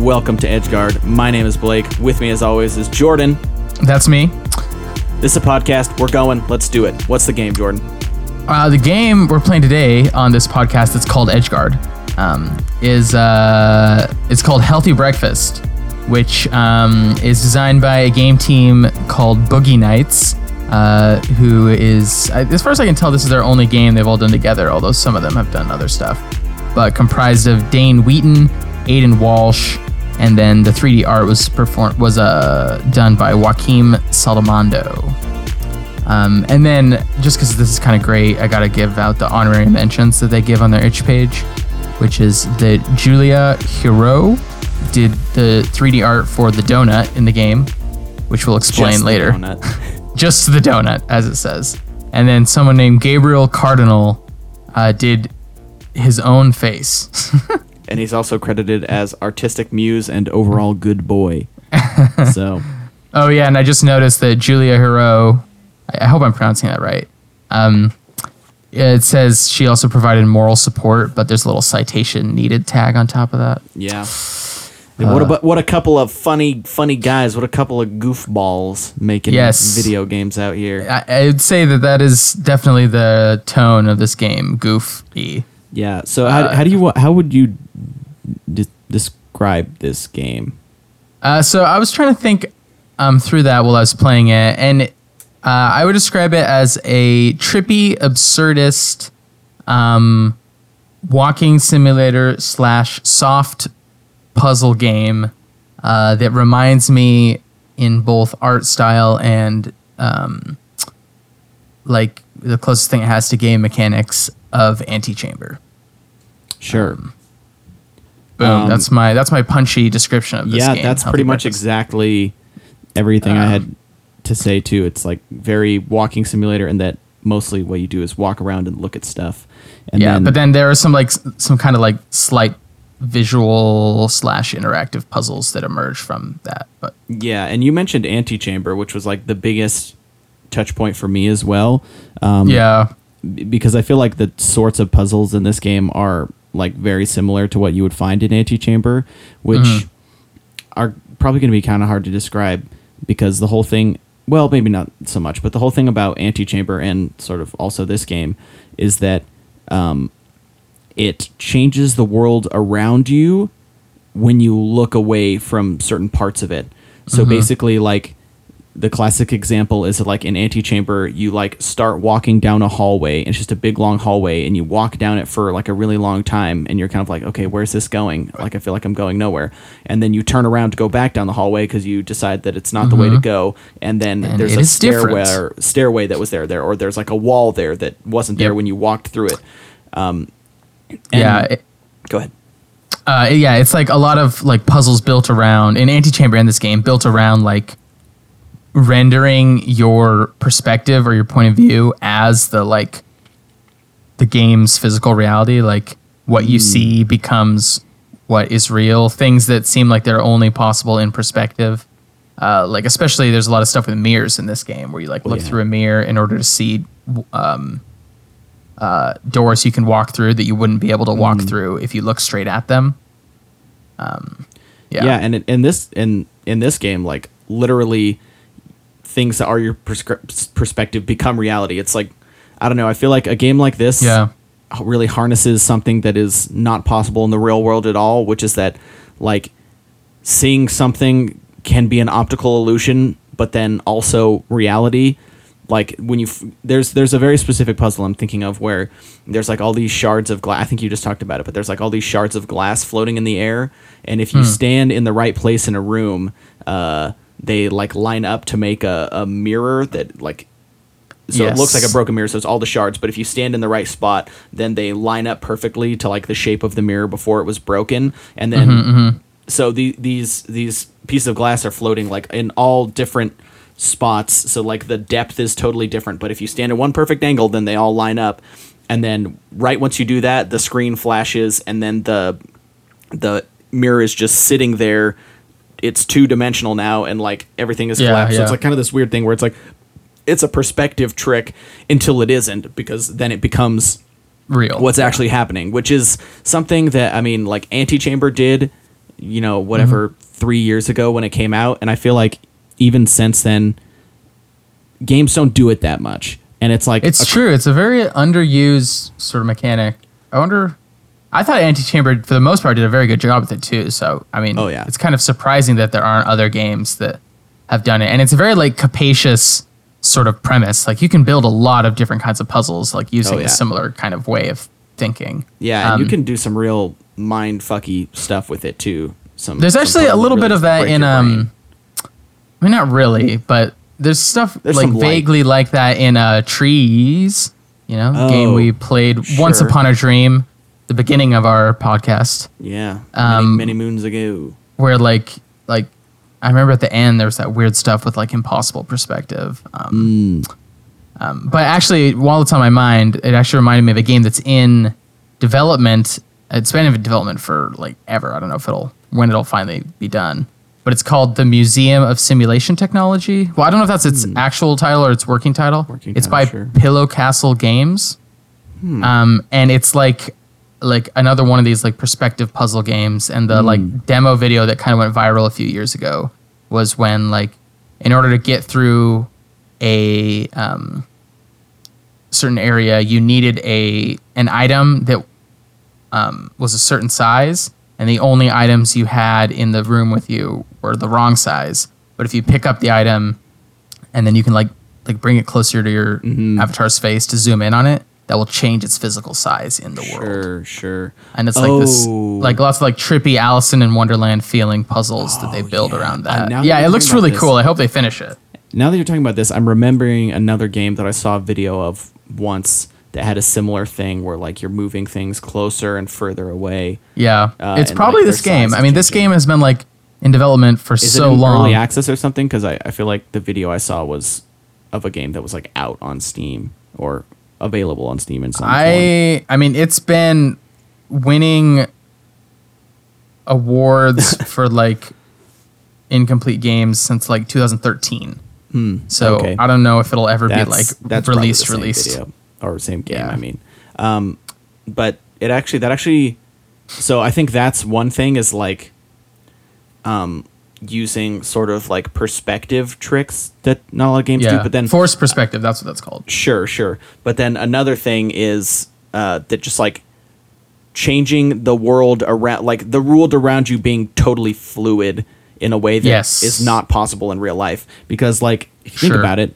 Welcome to Edgeguard. My name is Blake. With me, as always, is Jordan. That's me. This is a podcast. We're going. Let's do it. What's the game, Jordan? Uh, the game we're playing today on this podcast that's called Edgeguard um, is uh, it's called Healthy Breakfast, which um, is designed by a game team called Boogie Nights, uh, who is, as far as I can tell, this is their only game they've all done together. Although some of them have done other stuff, but comprised of Dane Wheaton, Aiden Walsh, and then the 3D art was performed was uh, done by Joaquim Saldamondo. Um, and then, just because this is kind of great, I gotta give out the honorary mentions that they give on their itch page, which is that Julia Hero did the 3D art for the donut in the game, which we'll explain Just the later. donut. Just the donut, as it says. And then someone named Gabriel Cardinal uh, did his own face. and he's also credited as artistic muse and overall good boy. so, Oh yeah, and I just noticed that Julia Hero, I hope I'm pronouncing that right. Um, it says she also provided moral support, but there's a little citation needed tag on top of that. yeah. what about what a couple of funny, funny guys! What a couple of goofballs making Yes. video games out here. I, I'd say that that is definitely the tone of this game, goofy. Yeah. So how, how do you how would you de- describe this game? Uh, so I was trying to think um, through that while I was playing it, and uh, I would describe it as a trippy, absurdist um, walking simulator slash soft puzzle game uh, that reminds me in both art style and um, like the closest thing it has to game mechanics of Antichamber. Sure. Boom. Um, that's my that's my punchy description of this yeah, game. that's pretty much Breakfast. exactly everything I Um, had to say too. It's like very walking simulator, and that mostly what you do is walk around and look at stuff. And yeah, then, but then there are some like some kind of like slight visual slash interactive puzzles that emerge from that. But yeah, and you mentioned Antichamber, which was like the biggest touch point for me as well. Um, yeah, because I feel like the sorts of puzzles in this game are like very similar to what you would find in Antichamber, which Mm-hmm. are probably going to be kind of hard to describe because the whole thing, well, maybe not so much, but the whole thing about Antichamber and sort of also this game is that um, it changes the world around you when you look away from certain parts of it. So basically, like the classic example is like in Antichamber, you like start walking down a hallway, and it's just a big long hallway, and you walk down it for like a really long time, and you're kind of like, okay, where's this going? Like I feel like I'm going nowhere, and then you turn around to go back down the hallway because you decide that it's not the way to go, and then And there's a stairway stairway that was there there, or there's like a wall there that wasn't there Yep. when you walked through it. Um, yeah, it- go ahead. uh, yeah. It's like a lot of like puzzles built around in Antichamber in this game built around like rendering your perspective or your point of view as the like the game's physical reality. Like what you see becomes what is real. Things that seem like they're only possible in perspective. Uh, like especially there's a lot of stuff with mirrors in this game where you like look yeah. through a mirror in order to see um, uh, doors you can walk through that you wouldn't be able to walk through if you look straight at them. Um, yeah. yeah and in, in this in in this game like literally things that are your prescri- perspective become reality it's like i don't know i feel like a game like this Yeah. really harnesses something that is not possible in the real world at all which is that like seeing something can be an optical illusion but then also reality like when you f- there's there's a very specific puzzle I'm thinking of where there's like all these shards of glass. I think you just talked about it, but there's like all these shards of glass floating in the air, and if you stand in the right place in a room, uh, they like line up to make a, a mirror that like so it looks like a broken mirror so it's all the shards but if you stand in the right spot then they line up perfectly to like the shape of the mirror before it was broken and then Mm-hmm, so the, these these pieces of glass are floating like in all different spots so like the depth is totally different but if you stand at one perfect angle then they all line up and then right once you do that the screen flashes and then the the mirror is just sitting there it's two dimensional now and like everything is Yeah, collapsed so it's like kind of this weird thing where it's like it's a perspective trick until it isn't because then it becomes real. what's Yeah. actually happening, which is something that I mean, like Antichamber did you know, whatever mm-hmm. three years ago when it came out, and I feel like even since then, games don't do it that much. And it's like It's a- true. It's a very underused sort of mechanic. I wonder. I thought Antichamber, for the most part, did a very good job with it too. So I mean, Oh, yeah. it's kind of surprising that there aren't other games that have done it, and it's a very like capacious sort of premise. Like you can build a lot of different kinds of puzzles, like using Oh, yeah. a similar kind of way of thinking. Yeah, and you Um, can do some real mind fucky stuff with it too. Some There's some actually a little really bit of that in um. brain. I mean, not really, but there's stuff There's like vaguely like that in uh Trees. You know, game Oh, we played Once. Upon a Dream, the beginning of our podcast, Yeah, um, many, many moons ago. where like like I remember at the end there was that weird stuff with like impossible perspective. Um, Mm. um, but actually, while it's on my mind, it actually reminded me of a game that's in development. It's been in development for like ever. I don't know if it'll when it'll finally be done. But it's called the Museum of Simulation Technology. Well, I don't know if that's its actual title or its working title. Hmm. Working it's title, by sure. Hmm. Pillow Castle Games. Um, and it's like like another one of these like perspective puzzle games. And the Hmm. like demo video that kind of went viral a few years ago was when like in order to get through a um, certain area, you needed a an item that um, was a certain size, and the only items you had in the room with you were the wrong size. But if you pick up the item, and then you can like like bring it closer to your Mm-hmm. avatar's face to zoom in on it, that will change its physical size in the world. Sure, sure. And it's like this, Oh. like lots of like trippy Alice in Wonderland feeling puzzles that they Oh, build yeah. around Uh, that. that yeah, it looks really this- cool. I hope they finish it. Now that you're talking about this, I'm remembering another game that I saw a video of once that had a similar thing where like you're moving things closer and further away. Yeah, Uh, it's probably like, this game. I mean, this game has been like in development for Is so long. early access or something? Because I, I feel like the video I saw was of a game that was like out on Steam or available on Steam in some form. I I mean, it's been winning awards for like incomplete games since like 2013. So okay. I don't know if it'll ever be like that's released. Released. video, or same game. Yeah. I mean, um, but it actually that actually. So I think that's one thing is like, um, using sort of like perspective tricks that not a lot of games Yeah, do. But then forced perspective. That's what that's called. Sure, sure. But then another thing is uh, that just like changing the world around, like the world around you being totally fluid in a way that is Yes. not possible in real life. Because, like, if you think Sure. about it,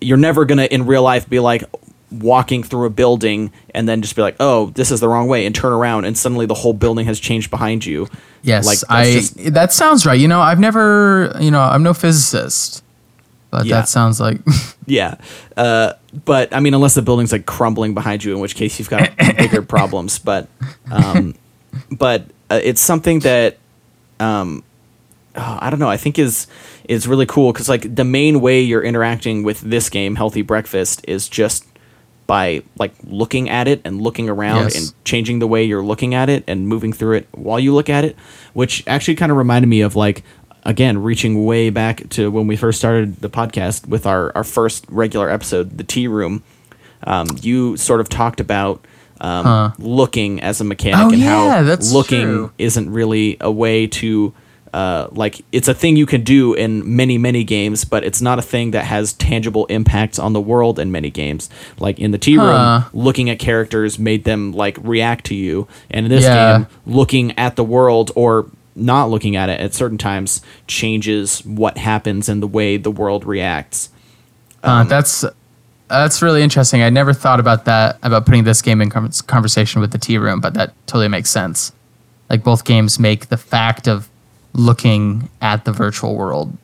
you're never gonna in real life be like walking through a building and then just be like, "Oh, this is the wrong way," and turn around and suddenly the whole building has changed behind you. Yes, like I. just- that sounds right. You know, I've never. You know, I'm no physicist, but Yeah. that sounds like. Yeah. Uh, but I mean, unless the building's like crumbling behind you, in which case you've got bigger problems. But, um, but uh, it's something that, um, oh, I don't know. I think is is really cool because like the main way you're interacting with this game, Healthy Breakfast, is just by like looking at it and looking around Yes. and changing the way you're looking at it and moving through it while you look at it, which actually kind of reminded me of like again reaching way back to when we first started the podcast with our our first regular episode, the tea room. Um, you sort of talked about um, Huh. looking as a mechanic Oh, and yeah, how looking true. isn't really a way to uh, like it's a thing you can do in many many games but it's not a thing that has tangible impacts on the world in many games like in the tea room Huh. looking at characters made them like react to you and in this Yeah. game looking at the world or not looking at it at certain times changes what happens and the way the world reacts Uh, Um, that's that's really interesting. I never thought about that about putting this game in conversation with the tea room, but that totally makes sense. Like both games make the fact of looking at the virtual world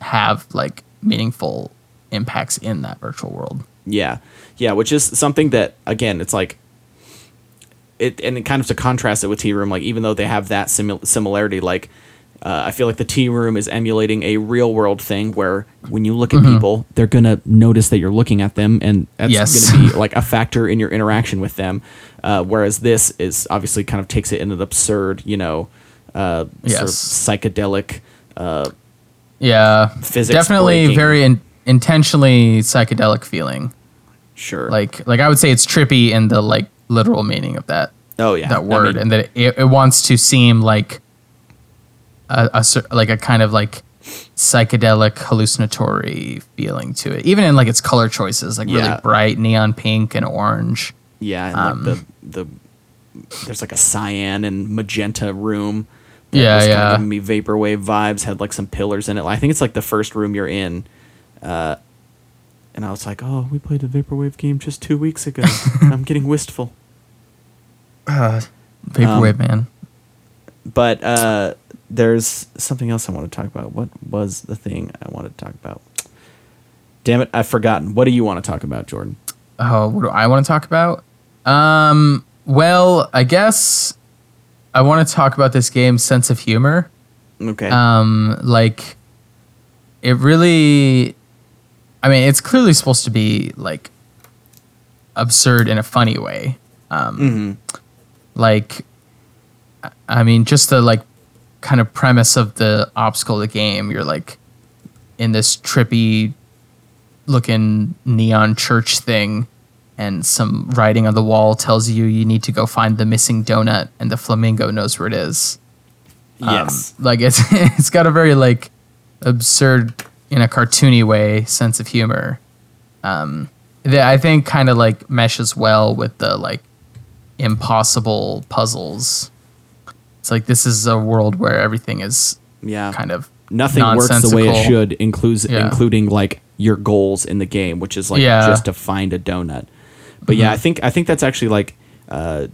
have like meaningful impacts in that virtual world. Yeah, yeah, which is something that again, it's like it, and it kind of to contrast it with Tea Room, like even though they have that simil- similarity, like uh, I feel like the Tea Room is emulating a real world thing where when you look at people, they're gonna notice that you're looking at them, and that's Yes. gonna be like a factor in your interaction with them. Uh, whereas this is obviously kind of takes it in an absurd, you know, uh, sort of Yes. psychedelic. Uh, Yeah, Physics definitely breaking. very in- intentionally psychedelic feeling. sure. Like like I would say it's trippy in the like literal meaning of that oh yeah, that I word, mean- and that it, it wants to seem like a, a like a kind of like psychedelic hallucinatory feeling to it. Even in like its color choices, like Yeah. really bright neon pink and orange. Yeah, and Um, like the the there's like a cyan and magenta room. Yeah, was yeah. giving me vaporwave vibes. Had like some pillars in it. I think it's like the first room you're in. Uh, and I was like, oh, we played a vaporwave game just two weeks ago. I'm getting wistful. Vaporwave man. But uh, there's something else I want to talk about. What was the thing I wanted to talk about? Damn it, I've forgotten. What do you want to talk about, Jordan? Oh, what do I want to talk about? Um, well, I guess I want to talk about this game's sense of humor. Okay. Um, like it really I mean, it's clearly supposed to be like absurd in a funny way. Um Mhm. like I- I mean, just the like kind of premise of the obstacle of the game, you're like in this trippy looking neon church thing and some writing on the wall tells you you need to go find the missing donut and the flamingo knows where it is. Um, yes. like it's it's got a very like absurd in a cartoony way sense of humor. Um, that I think kind of like meshes well with the like impossible puzzles. It's like this is a world where everything is yeah. kind of nothing works the way it should, includes Yeah. including like your goals in the game, which is like Yeah. Just to find a donut. But yeah, I think I think that's actually like uh,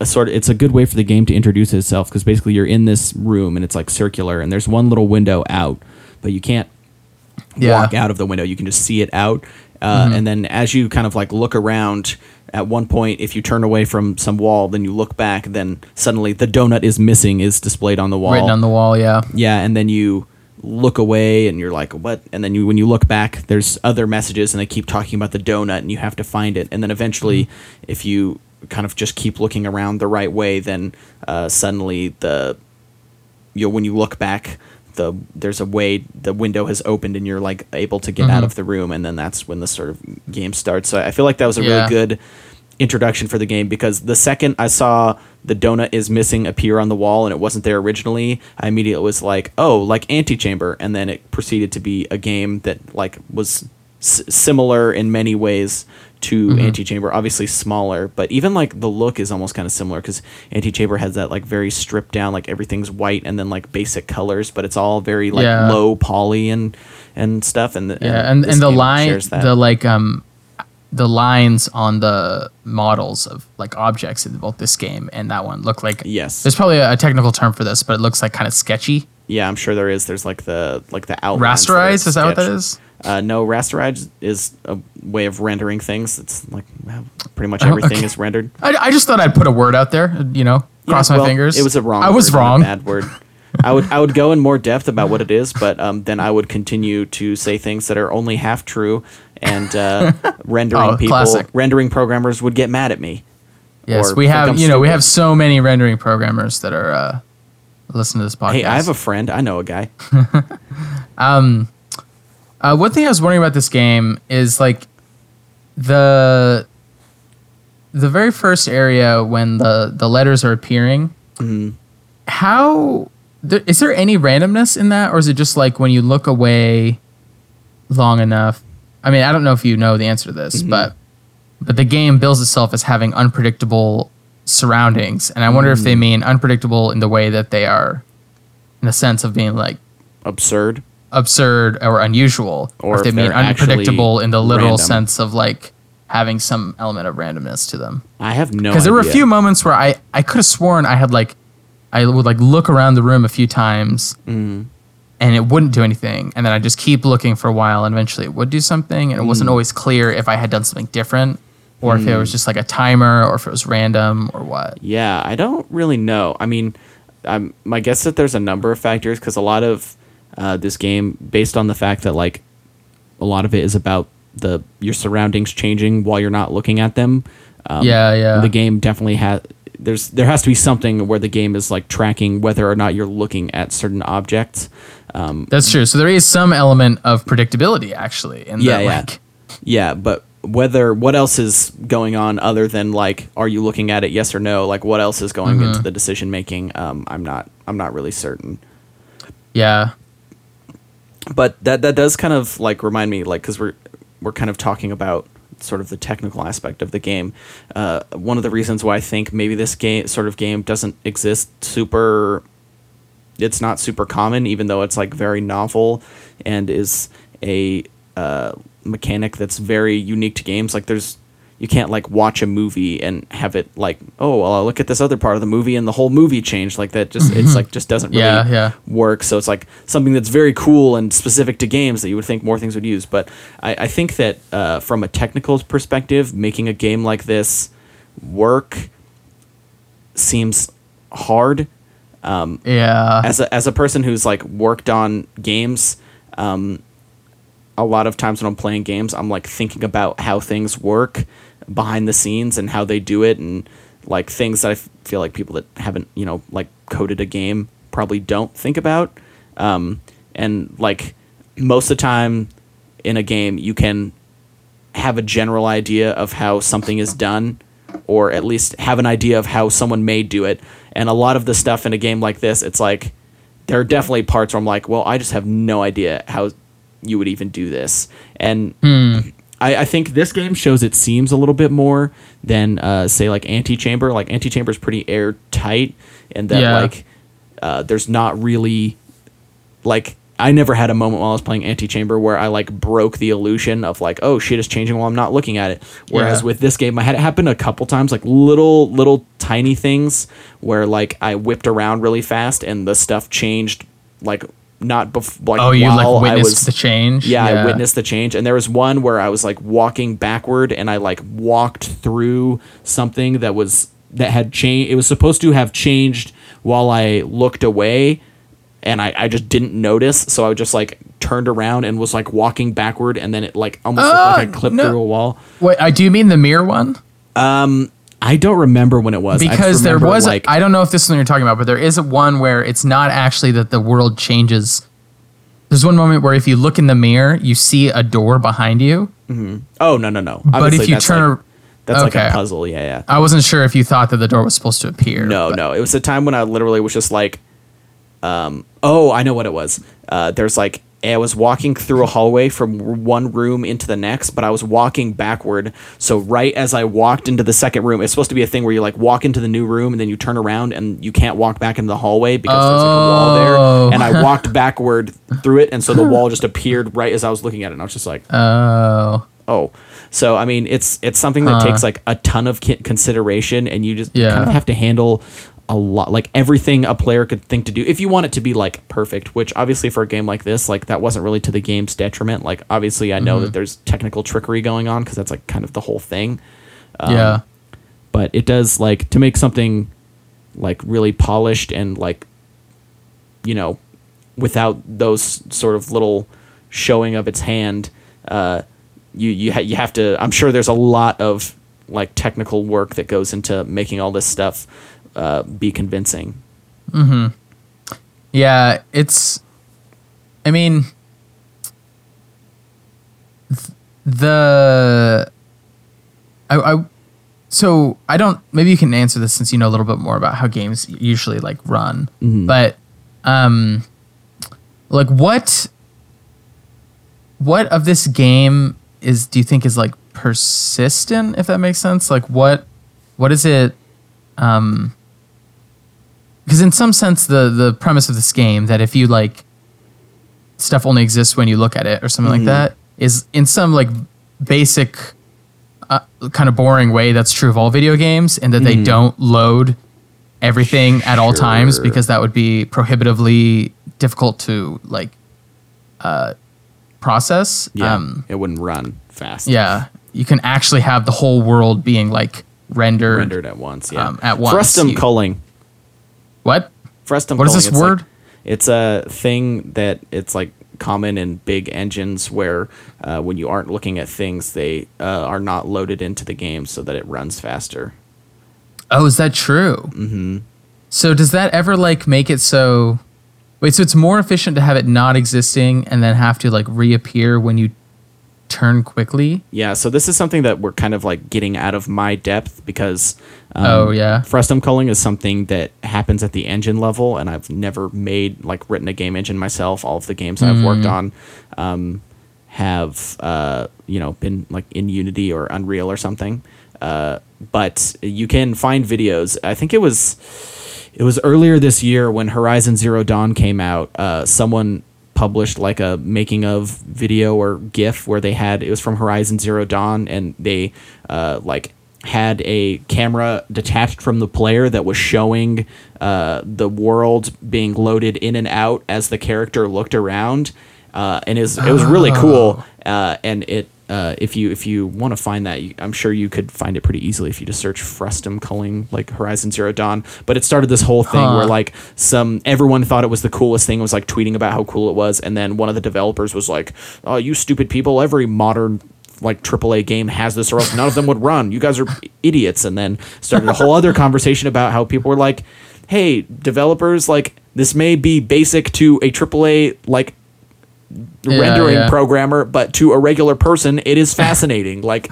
a sort of it's a good way for the game to introduce itself because basically you're in this room and it's like circular and there's one little window out, but you can't Yeah. Mm-hmm. walk out of the window. You can just see it out. Uh, And then as you kind of like look around, at one point, if you turn away from some wall, then you look back, then suddenly the donut is missing is displayed on the wall. written on the wall. Yeah, Yeah, and then you look away and you're like, what? And then you when you look back, there's other messages and they keep talking about the donut and you have to find it. And then eventually, if you kind of just keep looking around the right way, then uh, suddenly the you know, when you look back, the there's a way the window has opened and you're like able to get out of the room, and then that's when the sort of game starts. So I feel like that was a Yeah. really good introduction for the game because the second I saw the donut is missing appear on the wall and it wasn't there originally, I immediately was like, oh, like Antichamber, and then it proceeded to be a game that like was s- similar in many ways to Antichamber, obviously smaller, but even like the look is almost kind of similar because Antichamber has that like very stripped down, like everything's white and then like basic colors, but it's all very like Yeah. low poly and and stuff. And the, yeah, and this and the line, that. the like um, the lines on the models of like objects in both this game and that one look like Yes. There's probably a technical term for this, but it looks like kind of sketchy. Yeah, I'm sure there is. There's like the like the are Rasterized is that what that is Uh, no, rasterized is a way of rendering things. It's like well, pretty much Oh, everything okay. is rendered. I, I just thought I'd put a word out there, you know, Yeah, cross my well, fingers. It was a wrong. I was word, not a wrong. bad word. I would I would go in more depth about what it is, but um, then I would continue to say things that are only half true, and uh, rendering Oh, people, classic. rendering programmers would get mad at me. Yes, we have you know we have so many rendering programmers that are uh, listening to this podcast. Hey, I have a friend. I know a guy. Uh, one thing I was wondering about this game is like the the very first area when the the letters are appearing. How is there any randomness in that, or is it just like when you look away long enough? I mean, I don't know if you know the answer to this, Mm-hmm. but but the game bills itself as having unpredictable surroundings, and I wonder if they Mm. mean unpredictable in the way that they are, in the sense of being like Absurd. absurd or unusual, Or if they mean unpredictable in the literal random. sense of like having some element of randomness to them. I have no. Because there were a few moments where I I could have sworn I had like I would like look around the room a few times. Mm-hmm. And it wouldn't do anything, and then I just keep looking for a while, and eventually it would do something, and it wasn't Mm. always clear if I had done something different, or if it was just like a timer, or if it was random, or what. Yeah, I don't really know. I mean, um, my guess that there's a number of factors because a lot of uh, this game, based on the fact that like a lot of it is about the your surroundings changing while you're not looking at them. Um, Yeah, yeah. The game definitely has. There's there has to be something where the game is like tracking whether or not you're looking at certain objects. Um, That's true. So there is some element of predictability actually, in Yeah, that yeah. like Yeah, but whether what else is going on other than like are you looking at it yes or no like what else is going Mm-hmm. into the decision making um i'm not i'm not really certain Yeah. but that that does kind of like remind me like because we're we're kind of talking about sort of the technical aspect of the game uh, one of the reasons why i think maybe this game sort of game doesn't exist super it's not super common even though it's like very novel and is a uh, mechanic that's very unique to games like there's you can't like watch a movie and have it like oh well I'll look at this other part of the movie and the whole movie changed like that just it's like just doesn't really Yeah, yeah. work. So it's like something that's very cool and specific to games that you would think more things would use. But I, I think that uh, from a technical perspective, making a game like this work seems hard. Yeah. As a, as a person who's like worked on games, um, a lot of times when I'm playing games, I'm like thinking about how things work behind the scenes and how they do it and like things that I f- feel like people that haven't, you know, like coded a game probably don't think about. Um, and like most of the time in a game, you can have a general idea of how something is done or at least have an idea of how someone may do it. And a lot of the stuff in a game like this, it's like there are definitely parts where I'm like, well, I just have no idea how you would even do this. And I, I think this game shows it seems a little bit more than uh, say like Antichamber. Like Antichamber is pretty airtight, and that Yeah. like uh, there's not really like I never had a moment while I was playing Antichamber where I like broke the illusion of like oh shit is changing while I'm not looking at it. Whereas Yeah. with this game, I had it happen a couple times, like little little tiny things where like I whipped around really fast and the stuff changed like not before like oh, you like I witnessed was the change? yeah, I witnessed the change. And there was one where I was like walking backward and I like walked through something that was that had changed. It was supposed to have changed while I looked away and I, I just didn't notice. So I just like turned around and was like walking backward and then it like almost looked like I Ah, clipped no. through a wall. Wait, I do you mean the mirror one? Um, I don't remember when it was. Because there was, like I don't know if this is what you're talking about, but there is one where it's not actually that the world changes. There's one moment where if you look in the mirror, you see a door behind you. oh no no no. But Obviously, if you turn, like, that's like a puzzle. Yeah yeah. I wasn't sure if you thought that the door was supposed to appear. No, but- no. It was a time when I literally was just like, um, oh, I know what it was. Uh, there's like, I was walking through a hallway from one room into the next, but I was walking backward. So right as I walked into the second room, it's supposed to be a thing where you like walk into the new room and then you turn around and you can't walk back into the hallway because there's like a wall Oh. there. And I walked backward through it, and so the wall just appeared right as I was looking at it. And I was just like, Oh, oh so i mean it's it's something that takes like a ton of consideration and you just Yeah. kind of have to handle a lot like everything a player could think to do if you want it to be like perfect which obviously for a game like this like that wasn't really to the game's detriment. Like obviously i know that there's technical trickery going on because that's like kind of the whole thing. Yeah. but it does like to make something like really polished and like you know without those sort of little showing of its hand uh you you, ha- you have to i'm sure there's a lot of like technical work that goes into making all this stuff uh, be convincing Hmm. Yeah, it's. I mean, th- the. I, I. So I don't. Maybe you can answer this since you know a little bit more about how games usually like run. But, um, like what. What of this game is do you think is like persistent? If that makes sense, like what, what is it? Um, because in some sense the the premise of this game that if you like stuff only exists when you look at it or something like that is in some like basic uh, kind of boring way that's true of all video games and that they don't load everything at all times because that would be prohibitively difficult to like uh process. Yeah. Um it wouldn't run fast. yeah. You can actually have the whole world being like rendered, rendered at once yeah. um, at once. frustum culling what Frustum What is this it's like- word? it's a thing that it's like common in big engines where uh, when you aren't looking at things, they uh, are not loaded into the game so that it runs faster. Oh, is that true? Mm-hmm. So does that ever like make it so? Wait, so it's more efficient to have it not existing and then have to like reappear when you turn quickly? Yeah, so this is something that we're kind of like getting out of my depth because um, Oh, yeah. frustum culling is something that happens at the engine level, and I've never made like written a game engine myself. All of the games I've worked on um, have uh, you know been like in Unity or Unreal or something. Uh, but you can find videos. I think it was it was earlier this year when Horizon Zero Dawn came out. Uh, someone published like a making of video or GIF where they had it was from Horizon Zero Dawn, and they uh, like had a camera detached from the player that was showing uh, the world being loaded in and out as the character looked around, uh, and it was, it was really cool. Uh, and it uh, if you if you want to find that, you, I'm sure you could find it pretty easily if you just search Frustum culling like Horizon Zero Dawn. But it started this whole thing where like some everyone thought it was the coolest thing. Was like tweeting about how cool it was, and then one of the developers was like, "Oh, you stupid people! Every modern like AAA game has this, or else none of them would run. You guys are idiots." And then started a whole other conversation about how people were like, "Hey, developers, like this may be basic to a AAA like." Rendering yeah. programmer, but to a regular person, it is fascinating. like,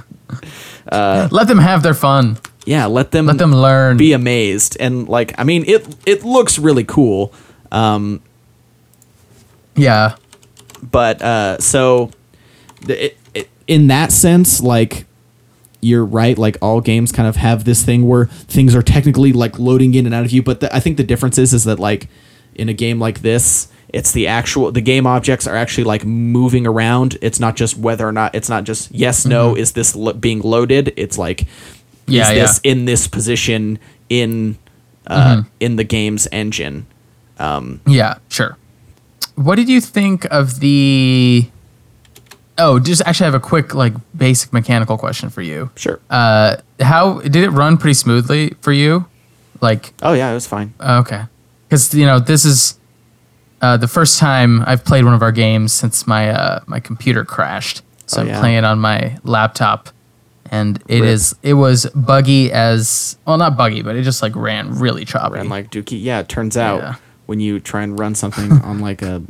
Let them have their fun. yeah, let them Let them learn. be amazed. And like, I mean, it it looks really cool. Um, yeah. but uh, so the, it, it, in that sense, like you're right. Like all games kind of have this thing where things are technically like loading in and out of you. But the, I think the difference is is that like in a game like this, it's the actual the game objects are actually like moving around. It's not just whether or not it's not just yes no is this lo- being loaded. It's like Yeah, is yeah. this in this position in uh, in the game's engine. Yeah, sure. What did you think of the? Oh, just actually I have a quick like basic mechanical question for you. Sure. Uh, how did it run pretty smoothly for you? Like, oh yeah, it was fine. okay, because you know this is uh, the first time I've played one of our games since my uh, my computer crashed. So Oh, I'm playing it on my laptop, and it Rip. is it was buggy as well, not buggy, but it just like ran really choppy. And like Dookie, yeah, it turns out Yeah. when you try and run something on like a,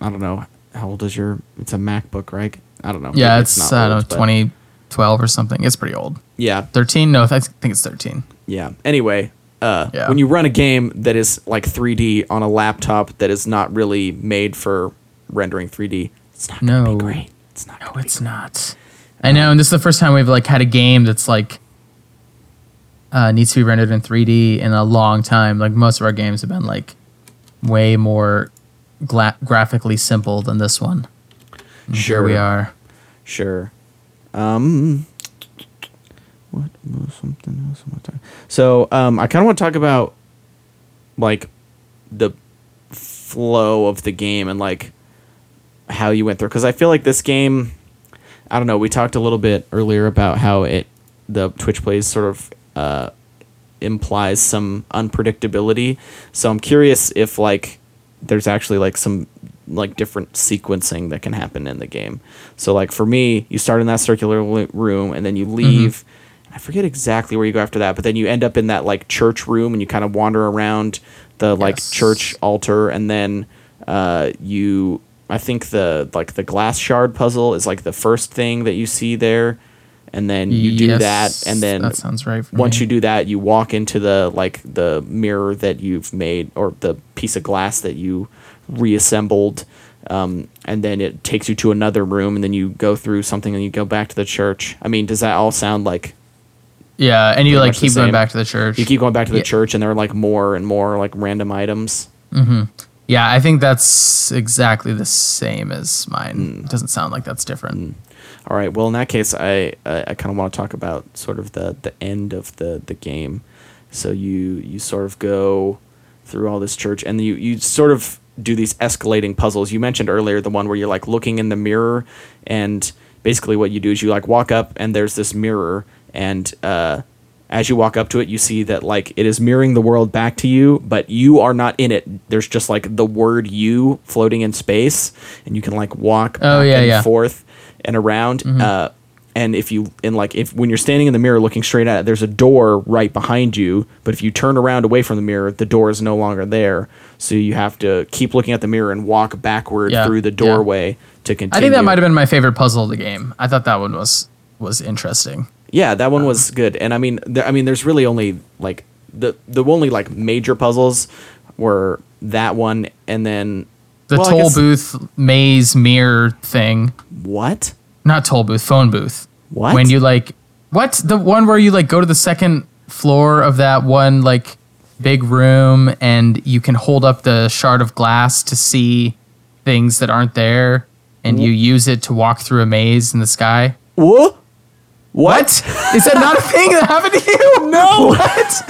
I don't know, how old is your? It's a MacBook, right? I don't know. yeah, it's, not I don't know old, but- 2012 or something. It's pretty old. Yeah, 13? No, I think it's 13. yeah. Anyway, uh, Yeah. when you run a game that is like 3D on a laptop that is not really made for rendering 3D, it's not gonna No. be great. It's not. No, it's not. I know, and this is the first time we've like had a game that's like uh, needs to be rendered in 3D in a long time. Like most of our games have been like way more gla- graphically simple than this one. And Here we are. Sure. Um, what was something else? I wanna talk- So, um, I kind of want to talk about like the flow of the game and like how you went through because I feel like this game. I don't know. We talked a little bit earlier about how it the itch page sort of uh, implies some unpredictability. So I'm curious if like there's actually like some like different sequencing that can happen in the game. So like for me, you start in that circular room and then you leave. I forget exactly where you go after that, but then you end up in that like church room and you kind of wander around the like Yes. church altar and then uh, you I think the like the glass shard puzzle is like the first thing that you see there and then you do Yes, that and then that sounds right. Once me. you do that you walk into the like the mirror that you've made or the piece of glass that you reassembled um, and then it takes you to another room and then you go through something and you go back to the church i mean does that all sound like yeah, and you like keep going back to the church. you keep going back to the Yeah. church and there are like more and more like random items yeah, I think that's exactly the same as mine. Hmm. It doesn't sound like that's different. All right. Well, in that case, I I, I kind of want to talk about sort of the the end of the the game. So you you sort of go through all this church, and you you sort of do these escalating puzzles. You mentioned earlier the one where you're like looking in the mirror, and basically what you do is you like walk up, and there's this mirror, and uh, as you walk up to it, you see that like it is mirroring the world back to you, but you are not in it. There's just like the word "you" floating in space, and you can like walk Oh, back yeah, and yeah. forth and around. Uh, and if you and like if when you're standing in the mirror looking straight at it, there's a door right behind you. But if you turn around away from the mirror, the door is no longer there. So you have to keep looking at the mirror and walk backward Yeah, through the doorway to continue. I think that might have been my favorite puzzle of the game. I thought that one was was interesting. Yeah, that one was um, good. And I mean, there, I mean, there's really only like the the only like major puzzles were that one and then The well, toll guess- booth maze mirror thing. What? Not toll booth, phone booth. What? When you like what? The one where you like go to the second floor of that one like big room and you can hold up the shard of glass to see things that aren't there and you use it to walk through a maze in the sky. What? What? Is that not a thing that happened to you? No. What?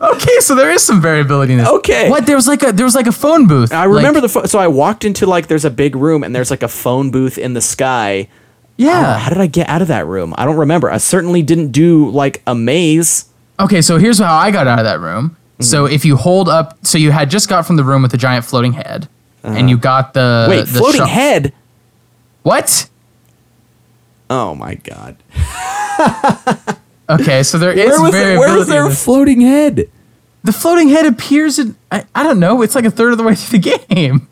okay, so there is some variability in this. Okay. What? There was like a there was like a phone booth. I remember the pho- so I walked into like there's a big room and there's like a phone booth in the sky. Yeah. How did I get out of that room? I don't remember. I certainly didn't do like a maze. Okay, so here's how I got out of that room. So Mm-hmm. if you hold up, so you had just got from the room with the giant floating head, and you got the Uh-huh. Wait, the floating sho- head. What? Oh my god. Okay, so there is Where was, variability. there, where was there a floating head? the floating head appears in I, I don't know. It's like a third of the way through the game.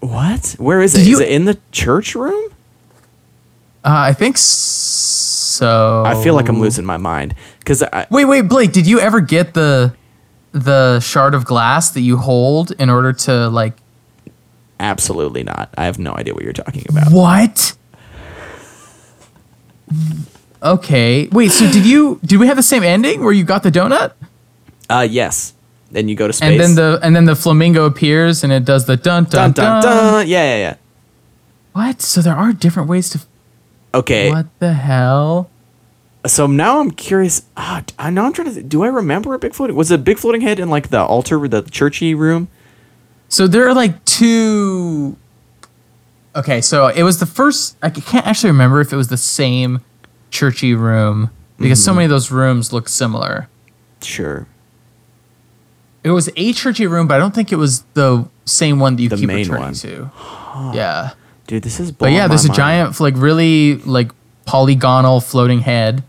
What? Where is it? Did Is it in the church room? Uh, I think so. I feel like I'm losing my mind because Wait, wait, Blake, did you ever get the the shard of glass that you hold in order to like absolutely not. I have no idea what you're talking about. what? Okay. Wait, so did you did we have the same ending where you got the donut? Uh, yes. Then you go to space. And then the and then the flamingo appears and it does the dun dun dun dun. dun dun. Yeah, yeah, yeah. What? So there are different ways to Okay. What the hell? So now I'm curious. Ah, I know I'm trying to. Do I remember a big floating? Was it a big floating head in like the altar, the churchy room? So there are like two. Okay, so it was the first. I can't actually remember if it was the same churchy room because Mm-hmm. so many of those rooms look similar. Sure. It was a churchy room, but I don't think it was the same one that you The keep main returning one. to. Yeah, Dude, this is. but yeah, there's a mind. giant, like really like polygonal floating head,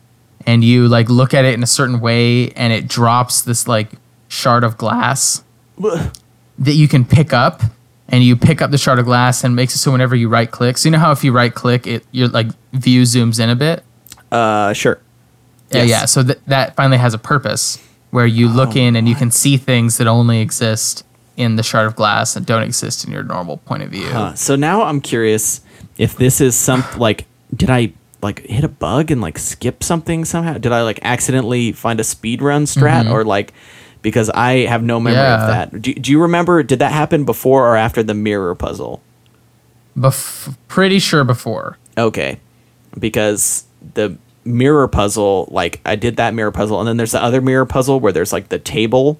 and you like look at it in a certain way, and it drops this like shard of glass that you can pick up and you pick up the shard of glass and makes it so whenever you right click so you know how if you right click it your like view zooms in a bit Uh, sure. yeah Yes. yeah so that that finally has a purpose where you look in and you can see things that only exist in the shard of glass and don't exist in your normal point of view Uh, so now I'm curious if this is some like did I like hit a bug and like skip something somehow? Did I like accidentally find a speed run strat or like because I have no memory. Yeah. of that. Do, do you remember did that happen before or after the mirror puzzle? Bef- pretty sure before Okay. Because the mirror puzzle, like I did that mirror puzzle, and then there's the other mirror puzzle where there's like the table.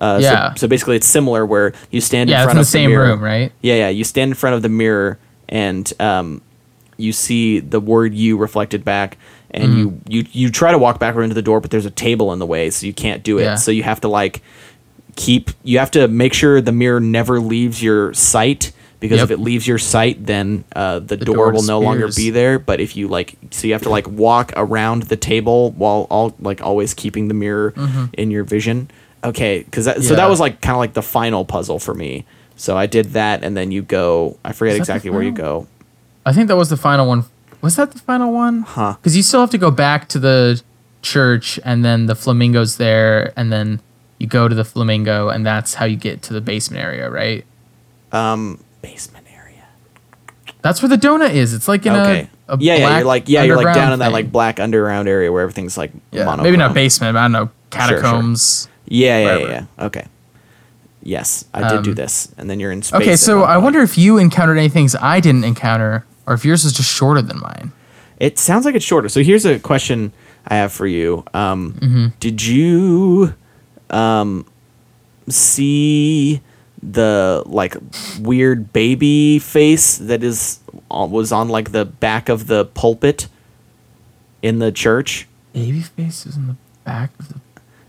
Uh, Yeah. So, so basically, it's similar where you stand yeah in it's front in the of same mirror. room right Yeah, yeah. You stand in front of the mirror and um, you see the word "you" reflected back, and Mm. you, you you try to walk backward into the door, but there's a table in the way, so you can't do it. Yeah. So you have to like keep. You have to make sure the mirror never leaves your sight. Because if it leaves your sight, then uh, the, door, door will no longer be there. But if you like, so you have to like walk around the table while all like always keeping the mirror in your vision. Okay, because that, so that Mm-hmm. Was like kind of like the final puzzle for me. So I did that, and then you go. I forget the exactly where you go. I think that was the final one. Was that the final one? Huh. Because you still have to go back to the church, and then the flamingo's there, and then you go to the flamingo, and that's how you get to the basement area, right? Um, basement area. That's where the donut is. It's like in okay. a, a yeah, yeah. black You're like yeah, you're like down in that thing. like black underground area where everything's like yeah, monochrome. maybe not basement, but I don't know sure. catacombs. Yeah, yeah, yeah, yeah. Okay. Yes, I did do Um, this, and then you're in space. Okay, so I wonder if you encountered any things I didn't encounter, or if yours is just shorter than mine. It sounds like it's shorter. So here's a question I have for you. Um, Mm-hmm. Did you um, see the like weird baby face that is uh, was on like the back of the pulpit in the church? Baby face is in the back of the.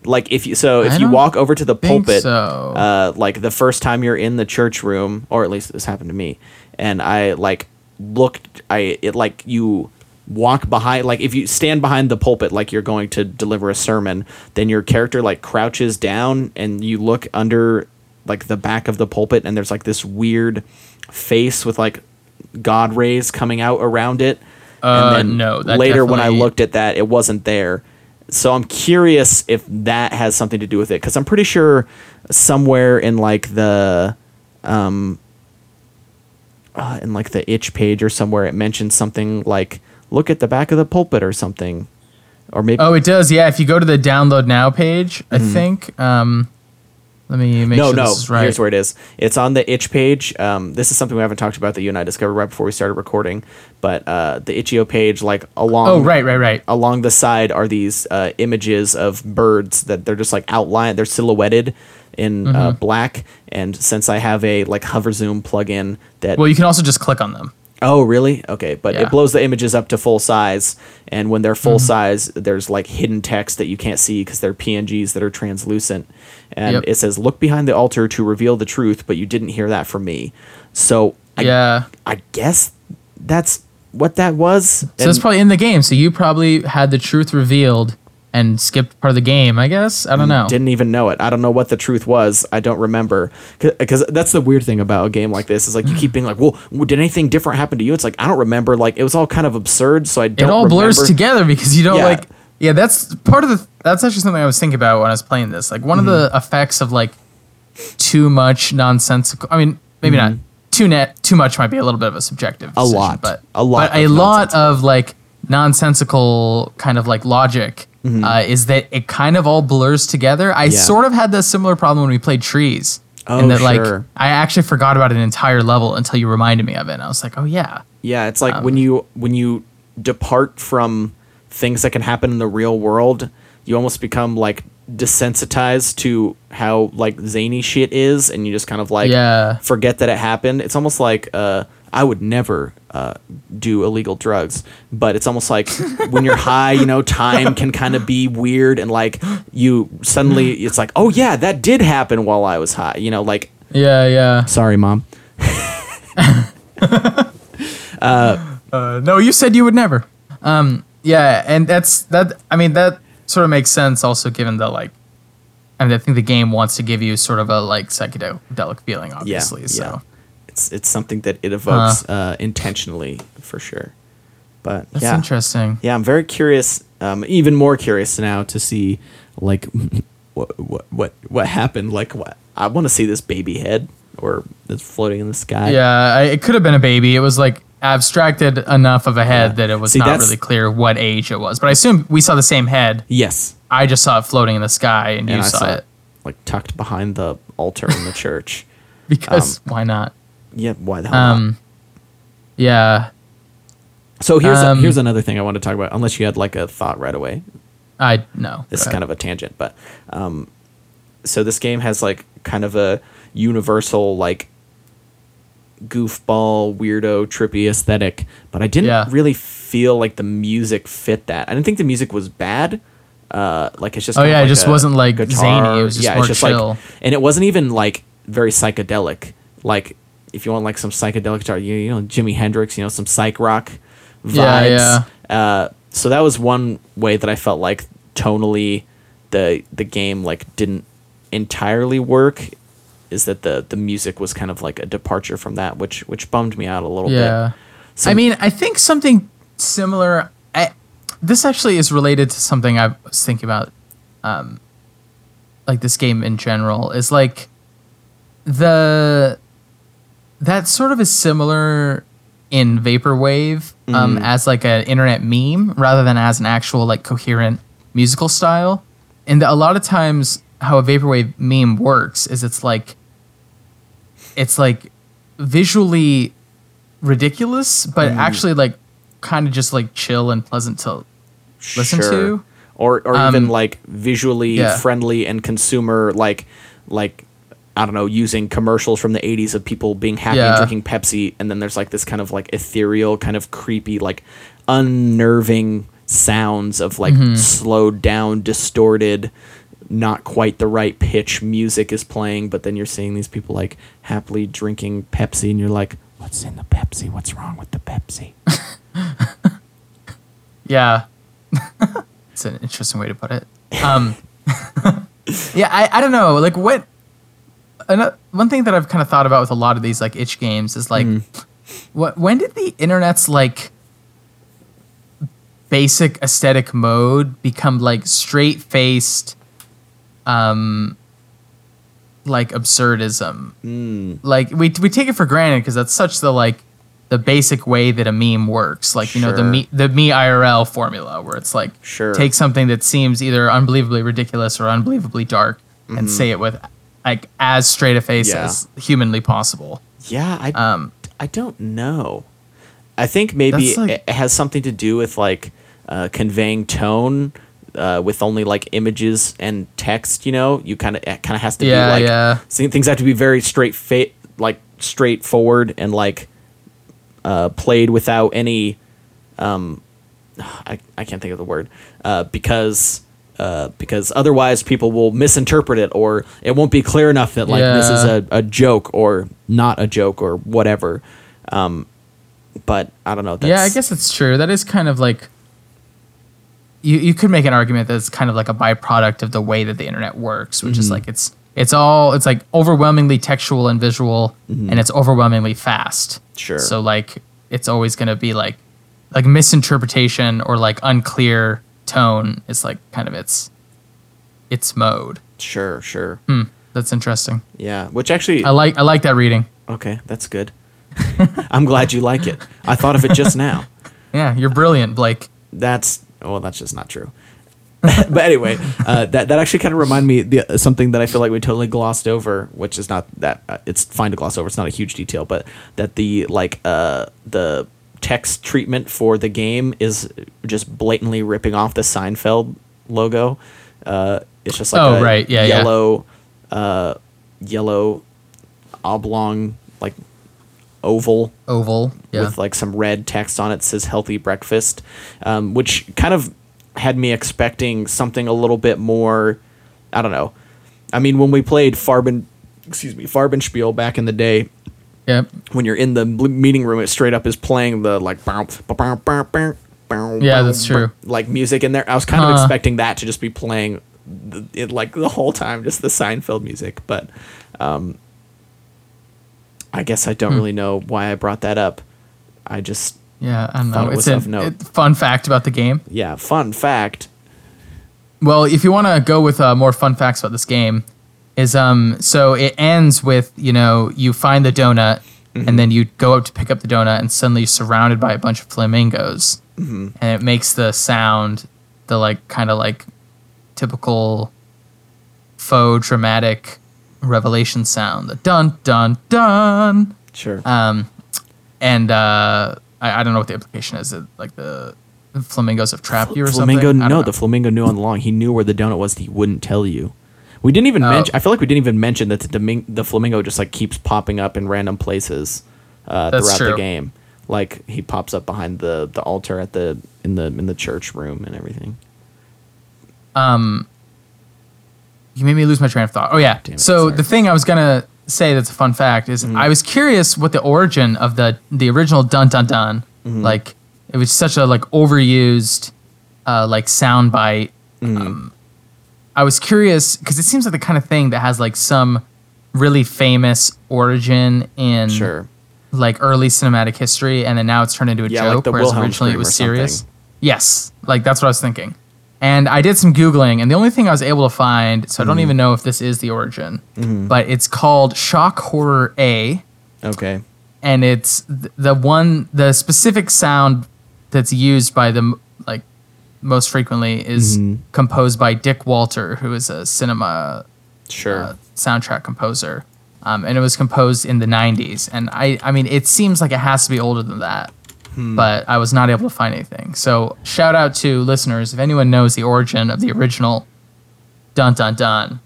Like if you so if you walk over to the pulpit, so. uh, like the first time you're in the church room, or at least this happened to me, and I like looked, I it like you walk behind, like if you stand behind the pulpit, like you're going to deliver a sermon, then your character like crouches down, and you look under like the back of the pulpit, and there's like this weird face with like God rays coming out around it. Uh, and then no, that later when I looked at that, it wasn't there. so I'm curious if that has something to do with it because I'm pretty sure somewhere in like the um uh, in like the itch page or somewhere it mentions something like look at the back of the pulpit or something or maybe Oh, it does. Yeah, if you go to the download now page, I think. Um, let me make no sure no this is right. here's where it is it's on the itch page um, this is something we haven't talked about that you and i discovered right before we started recording but uh, the itch.io page like along oh, right, right, right. along the side are these uh, images of birds that they're just like outlined they're silhouetted in Mm-hmm. uh, black and since i have a like hover zoom plugin that Well, you can also just click on them. oh really okay but Yeah. it blows the images up to full size and when they're full size there's like hidden text that you can't see because they're pngs that are translucent and Yep. it says look behind the altar to reveal the truth but you didn't hear that from me so I, yeah. I guess that's what that was So it's And- probably in the game. So you probably had the truth revealed and skipped part of the game. I guess. I don't know. Didn't even know it. I don't know what the truth was. I don't remember. Because that's the weird thing about a game like this is like you keep being like, well, did anything different happen to you? It's like I don't remember. Like it was all kind of absurd. So I it don't. all blurs together because you don't Yeah. like. Yeah, that's part of the. That's actually something I was thinking about when I was playing this. Like one of Mm-hmm. the effects of like too much nonsensical. I mean, maybe not too net. Too much might be a little bit of a subjective. Mm-hmm. A lot. but A lot But a lot of like nonsensical kind of like logic. Uh, is that it kind of all blurs together? I Mm-hmm. Yeah. sort of had the similar problem when we played trees. Oh, and that like sure. I actually forgot about an entire level until you reminded me of it. And I was like, oh yeah, Yeah, it's like Um, when you when you depart from things that can happen in the real world, you almost become like desensitized to how like zany shit is, and you just kind of like Yeah. forget that it happened. It's almost like uh, I would never uh, do illegal drugs, but it's almost like when you're high, you know, time can kind of be weird, and like you suddenly it's like, oh yeah, that did happen while I was high, you know, like yeah, yeah. sorry, mom. Uh, no, you said you would never. Um, yeah, and that's that. I mean, that sort of makes sense. Also, given the like, I mean, I think the game wants to give you sort of a like psychedelic feeling, obviously. so yeah. It's it's something that it evokes uh, intentionally for sure. But that's yeah, interesting. yeah, I'm very curious. Um, even more curious now to see like what what what what happened. Like what I want to see this baby head or that's floating in the sky. Yeah, I, it could have been a baby. It was like abstracted enough of a head Yeah. that it was See, not really clear what age it was. But I assume we saw the same head. Yes. I just saw it floating in the sky, and, And you saw, saw it like tucked behind the altar in the church. because um, why not? Yeah. Why the hell? not? Um, yeah, So here's um, here's another thing I want to talk about. Unless you had like a thought right away. I no. this is kind of a tangent, but um, so this game has like kind of a universal like goofball, weirdo, trippy aesthetic, but I didn't Yeah. really feel like the music fit that. I didn't think the music was bad. Uh, like it's just Oh, yeah, it just a wasn't, like, guitar. zany. It was just more chill. like, and it wasn't even like very psychedelic. Like if you want like some psychedelic guitar, you, you know Jimi Hendrix, you know some psych rock vibes. Yeah, Uh, so that was one way that I felt like tonally the the game like didn't entirely work. Is that the the music was kind of like a departure from that, which which bummed me out a little Yeah. bit. So- I mean, I think something similar. I, this actually is related to something I was thinking about, um, like this game in general is like the that sort of is similar in vaporwave um, as like an internet meme rather than as an actual like coherent musical style. And a lot of times, how a vaporwave meme works is it's like it's like visually ridiculous, but actually like kind of just like chill and pleasant to listen to. or or even Um, like visually yeah. friendly and consumer like like I don't know using commercials from the 80s of people being happy and Yeah. drinking Pepsi and then there's like this kind of like ethereal kind of creepy like unnerving sounds of like Mm-hmm. slowed down distorted not quite the right pitch music is playing but then you're seeing these people like happily drinking Pepsi and you're like what's in the Pepsi what's wrong with the Pepsi Yeah. it's an interesting way to put it. Um, yeah, I, I don't know. Like, what. ano- One thing that I've kind of thought about with a lot of these like itch games is like, what when did the internet's like basic aesthetic mode become like straight faced, um, like absurdism. Mm. Like we we take it for granted because that's such the like the basic way that a meme works. Like you know the me the me IRL formula where it's like Sure. take something that seems either unbelievably ridiculous or unbelievably dark and say it with like as straight a face Mm-hmm. Yeah. as humanly possible. Yeah, I Um, I don't know. I think maybe like- it has something to do with like uh, conveying tone uh, with only like images and text. You know, you kind of it kind of has to Yeah, be like yeah. things have to be very straight fa- like straightforward and like uh, played without any um I, I can't think of the word uh, because uh, because otherwise people will misinterpret it or it won't be clear enough that like this is a, a joke or not a joke or whatever um, but I don't know that's, yeah, I guess it's true. That is kind of like you you could make an argument that it's kind of like a byproduct of the way that the internet works, which Mm-hmm. is like it's it's all it's like overwhelmingly textual and visual and it's overwhelmingly fast. Mm-hmm. Sure. So like it's always going to be like like misinterpretation or like unclear tone is like kind of its its mode. sure sure Hmm, that's interesting. yeah which actually I like I like that reading. okay that's good I'm glad you like it I thought of it just now Yeah, you're brilliant, Blake. that's well that's just not true but anyway uh, that, that actually kind of reminded me the, something that i feel like we totally glossed over which is not that uh, it's fine to gloss over it's not a huge detail but that the like uh, the text treatment for the game is just blatantly ripping off the seinfeld logo uh, it's just like Oh, a right. Yeah, yeah. yellow uh, yellow oblong oval Oval. Yeah. with like some red text on it says healthy breakfast um, which kind of had me expecting something a little bit more i don't know i mean when we played farben excuse me farbenspiel back in the day yep. when you're in the meeting room it straight up is playing the like Yeah, that's true. like music in there i was kind of Huh. expecting that to just be playing the, it like the whole time just the seinfeld music but um i guess i Hmm. don't really know why i brought that up i just Yeah, I don't know. it It's a it- fun fact about the game. yeah fun fact Well, if you want to go with uh, more fun facts about this game, is um so it ends with you know you find the donut and then you go up to pick up the donut and suddenly you're surrounded by a bunch of flamingos and it makes the sound the like kind of like typical faux dramatic revelation sound. The dun dun dun. Sure. Um and uh I, I don't know what the implication is. It like the flamingos have trapped you or flamingo something don't no the flamingo knew all along he knew where the donut was he wouldn't tell you. We didn't even Oh. mention i feel like we didn't even mention that the, domin- the flamingo just like keeps popping up in random places uh, throughout the true. game. Like he pops up behind the the altar at the in the in the church room and everything. Um you made me lose my train of thought. Oh yeah. It, so sorry. The thing I was gonna say that's a fun fact is I was curious what the origin of the the original dun dun dun Mm-hmm. like it was such a like overused uh like sound bite. Mm-hmm. Um, I was curious because it seems like the kind of thing that has like some really famous origin in sure like early cinematic history, and then now it's turned into a Yeah, like joke. the whereas Wilhelm originally it was serious. Yes, like that's what I was thinking. And I did some googling, and the only thing I was able to find, so I Mm-hmm. don't even know if this is the origin, but it's called Shock Horror A, okay and it's th- the one, the specific sound that's used by the like most frequently is Mm-hmm. composed by Dick Walter, who is a cinema sure uh, soundtrack composer, um, and it was composed in the '90s. And I, I mean, it seems like it has to be older than that, Hmm. but I was not able to find anything. So shout out to listeners if anyone knows the origin of the original "Dun Dun Dun."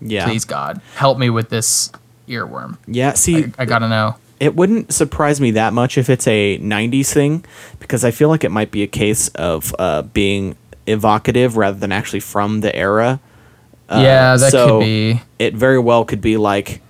yeah Please God, help me with this earworm. yeah see I, I gotta know. it wouldn't surprise me that much if it's a 90s thing because i feel like it might be a case of uh, being evocative rather than actually from the era Uh, yeah, that so could be. it very well could be like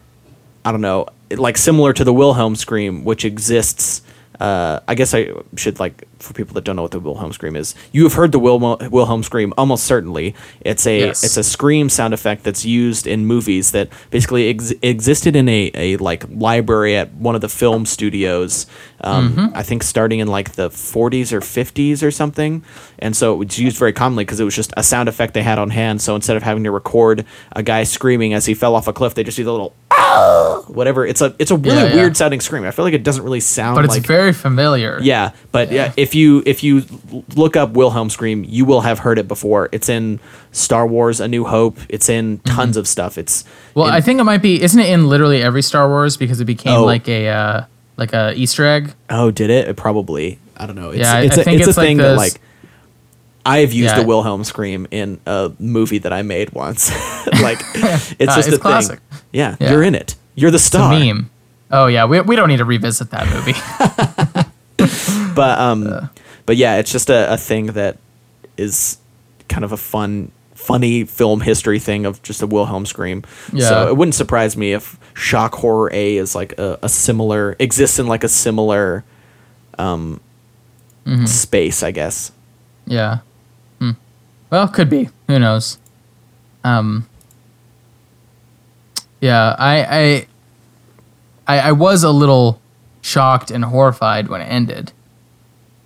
i don't know like similar to the wilhelm scream which exists uh, i guess i should like for people that don't know what the Wilhelm scream is, you have heard the Wilmo- Wilhelm scream almost certainly. It's a Yes. it's a scream sound effect that's used in movies that basically ex- existed in a, a like library at one of the film studios. Um, Mm-hmm. I think starting in like the 40s or 50s or something, and so it was used very commonly because it was just a sound effect they had on hand. So instead of having to record a guy screaming as he fell off a cliff, they just do the little "Ah!" whatever. It's a it's a really Yeah, yeah. weird sounding scream. I feel like it doesn't really sound But it's like very familiar. yeah, but yeah. if you if you look up Wilhelm scream, you will have heard it before. It's in Star Wars: A New Hope. It's in tons of stuff. It's Mm-hmm. Well, in- I think it might be. Isn't it in literally every Star Wars because it became Oh. like a uh, like a Easter egg? oh, did it? It probably. I don't know. It's, Yeah, I- it's I a, think it's, it's a like thing that like I've used Yeah. the Wilhelm scream in a movie that I made once. like it's Uh, just it's a classic. thing. Yeah, Yeah. you're in it. You're the It's a star. meme. Oh yeah, we, we don't need to revisit that movie. but um but yeah it's just a, a thing that is kind of a fun funny film history thing of just a wilhelm scream Yeah. so it wouldn't surprise me if shock horror a is like a, a similar exists in like a similar um Mm-hmm. space i guess yeah. Hmm. Well, could be. Who knows? Um. Yeah, I I I, I was a little shocked and horrified when it ended.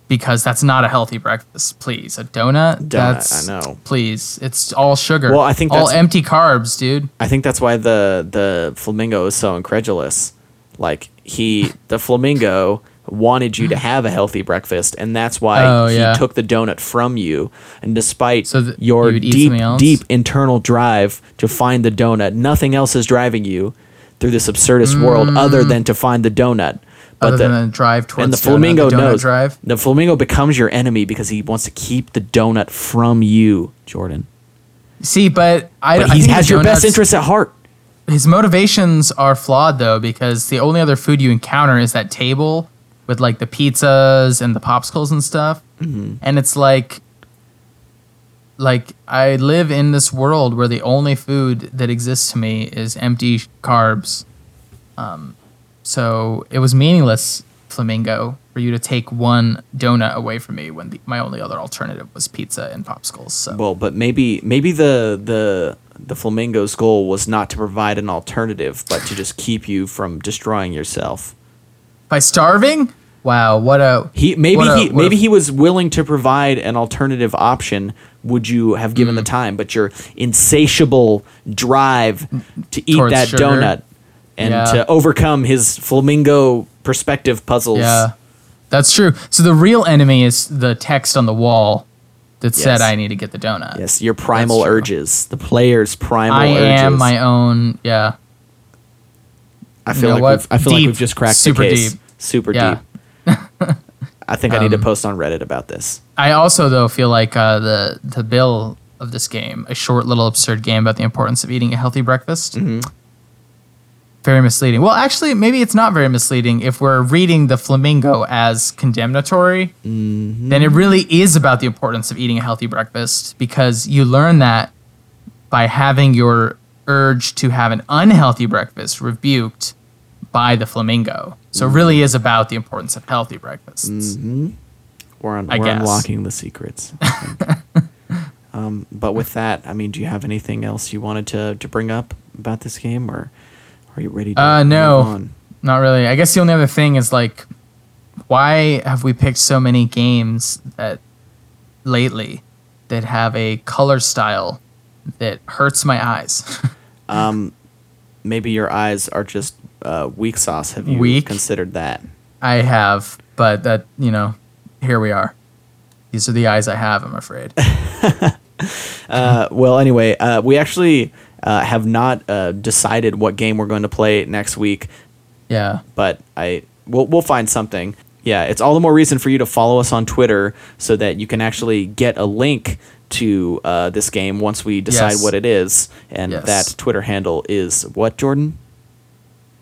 Because that's not a healthy breakfast, please. A donut? Donut, that's I know. Please. It's all sugar. Well, I think all empty carbs, dude. i think that's why the the flamingo is so incredulous like he the flamingo wanted you to have a healthy breakfast and that's why Oh, he yeah. took the donut from you and despite So that your you deep deep internal drive to find the donut nothing else is driving you through this absurdist world mm. other than to find the donut but. Other the, than the drive towards and the donut, flamingo the donut knows drive. the flamingo becomes your enemy because he wants to keep the donut from you jordan See, but I, but I he has your best interests at heart his motivations are flawed though because the only other food you encounter is that table with like the pizzas and the popsicles and stuff Mm-hmm. and it's like like i live in this world where the only food that exists to me is empty carbs um, so it was meaningless flamingo for you to take one donut away from me when the, my only other alternative was pizza and popsicles so Well, but maybe maybe the the the flamingo's goal was not to provide an alternative, but to just keep you from destroying yourself. by starving wow what a He maybe a- he what a maybe he was willing to provide an alternative option. Would you have given Mm. the time? But your insatiable drive to eat that sugar. donut and Yeah. to overcome his flamingo perspective puzzles. Yeah, that's true. So the real enemy is the text on the wall that said, "I need to get the donut." Yes, your primal urges, the player's primal I urges. am my own. Yeah, I You feel know like we've, I feel like we've just cracked Super the case. deep. Super Yeah. deep. I think I need to Um, post on Reddit about this. I also though feel like uh, the the bill of this game, a short little absurd game about the importance of eating a healthy breakfast. Mm-hmm. Very misleading. Well, actually, maybe it's not very misleading if we're reading the flamingo as condemnatory. Mm-hmm. Then it really is about the importance of eating a healthy breakfast because you learn that by having your urge to have an unhealthy breakfast rebuked by the flamingo. So it really is about the importance of healthy breakfasts. We're, un- we're unlocking the secrets. Um, but with that, I mean, do you have anything else you wanted to, to bring up about this game, or are you ready to Uh, no, not really. I guess the only other thing is like, why have we picked so many games that lately that have a color style that hurts my eyes? Um, maybe your eyes are just uh, weak sauce. Have you Weak? considered that? I have, but that you know, here we are. These are the eyes I have. I'm afraid. Uh, well, anyway, uh, we actually uh, have not uh, decided what game we're going to play next week. Yeah. but I we'll we'll find something. Yeah, it's all the more reason for you to follow us on Twitter so that you can actually get a link to uh, this game once we decide Yes. what it is. And Yes. that Twitter handle is what, Jordan?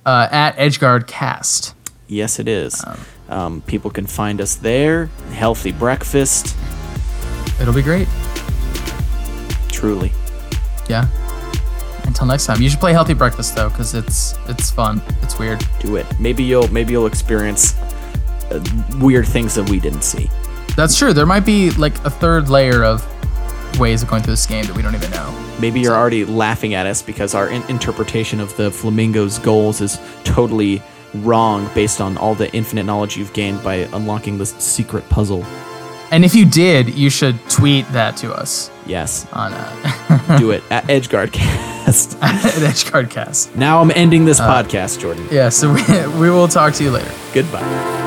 Uh, at Edgeguard Cast. Yes, it is. Um, people can find us there. Healthy breakfast, It'll be great. truly. Yeah. Until next time, you should play Healthy Breakfast though, because it's it's fun. It's weird. Do it. Maybe you'll maybe you'll experience uh, weird things that we didn't see. That's true. There might be like a third layer of ways of going through this game that we don't even know. Maybe you're already laughing at us because our in- interpretation of the flamingo's goals is totally wrong based on all the infinite knowledge you've gained by unlocking this secret puzzle. And if you did, you should tweet that to us Yes, on uh, do it at EdgeGuardCast. at EdgeCardcast. now I'm ending this podcast, Jordan. Yeah, so we, we will talk to you later. Goodbye.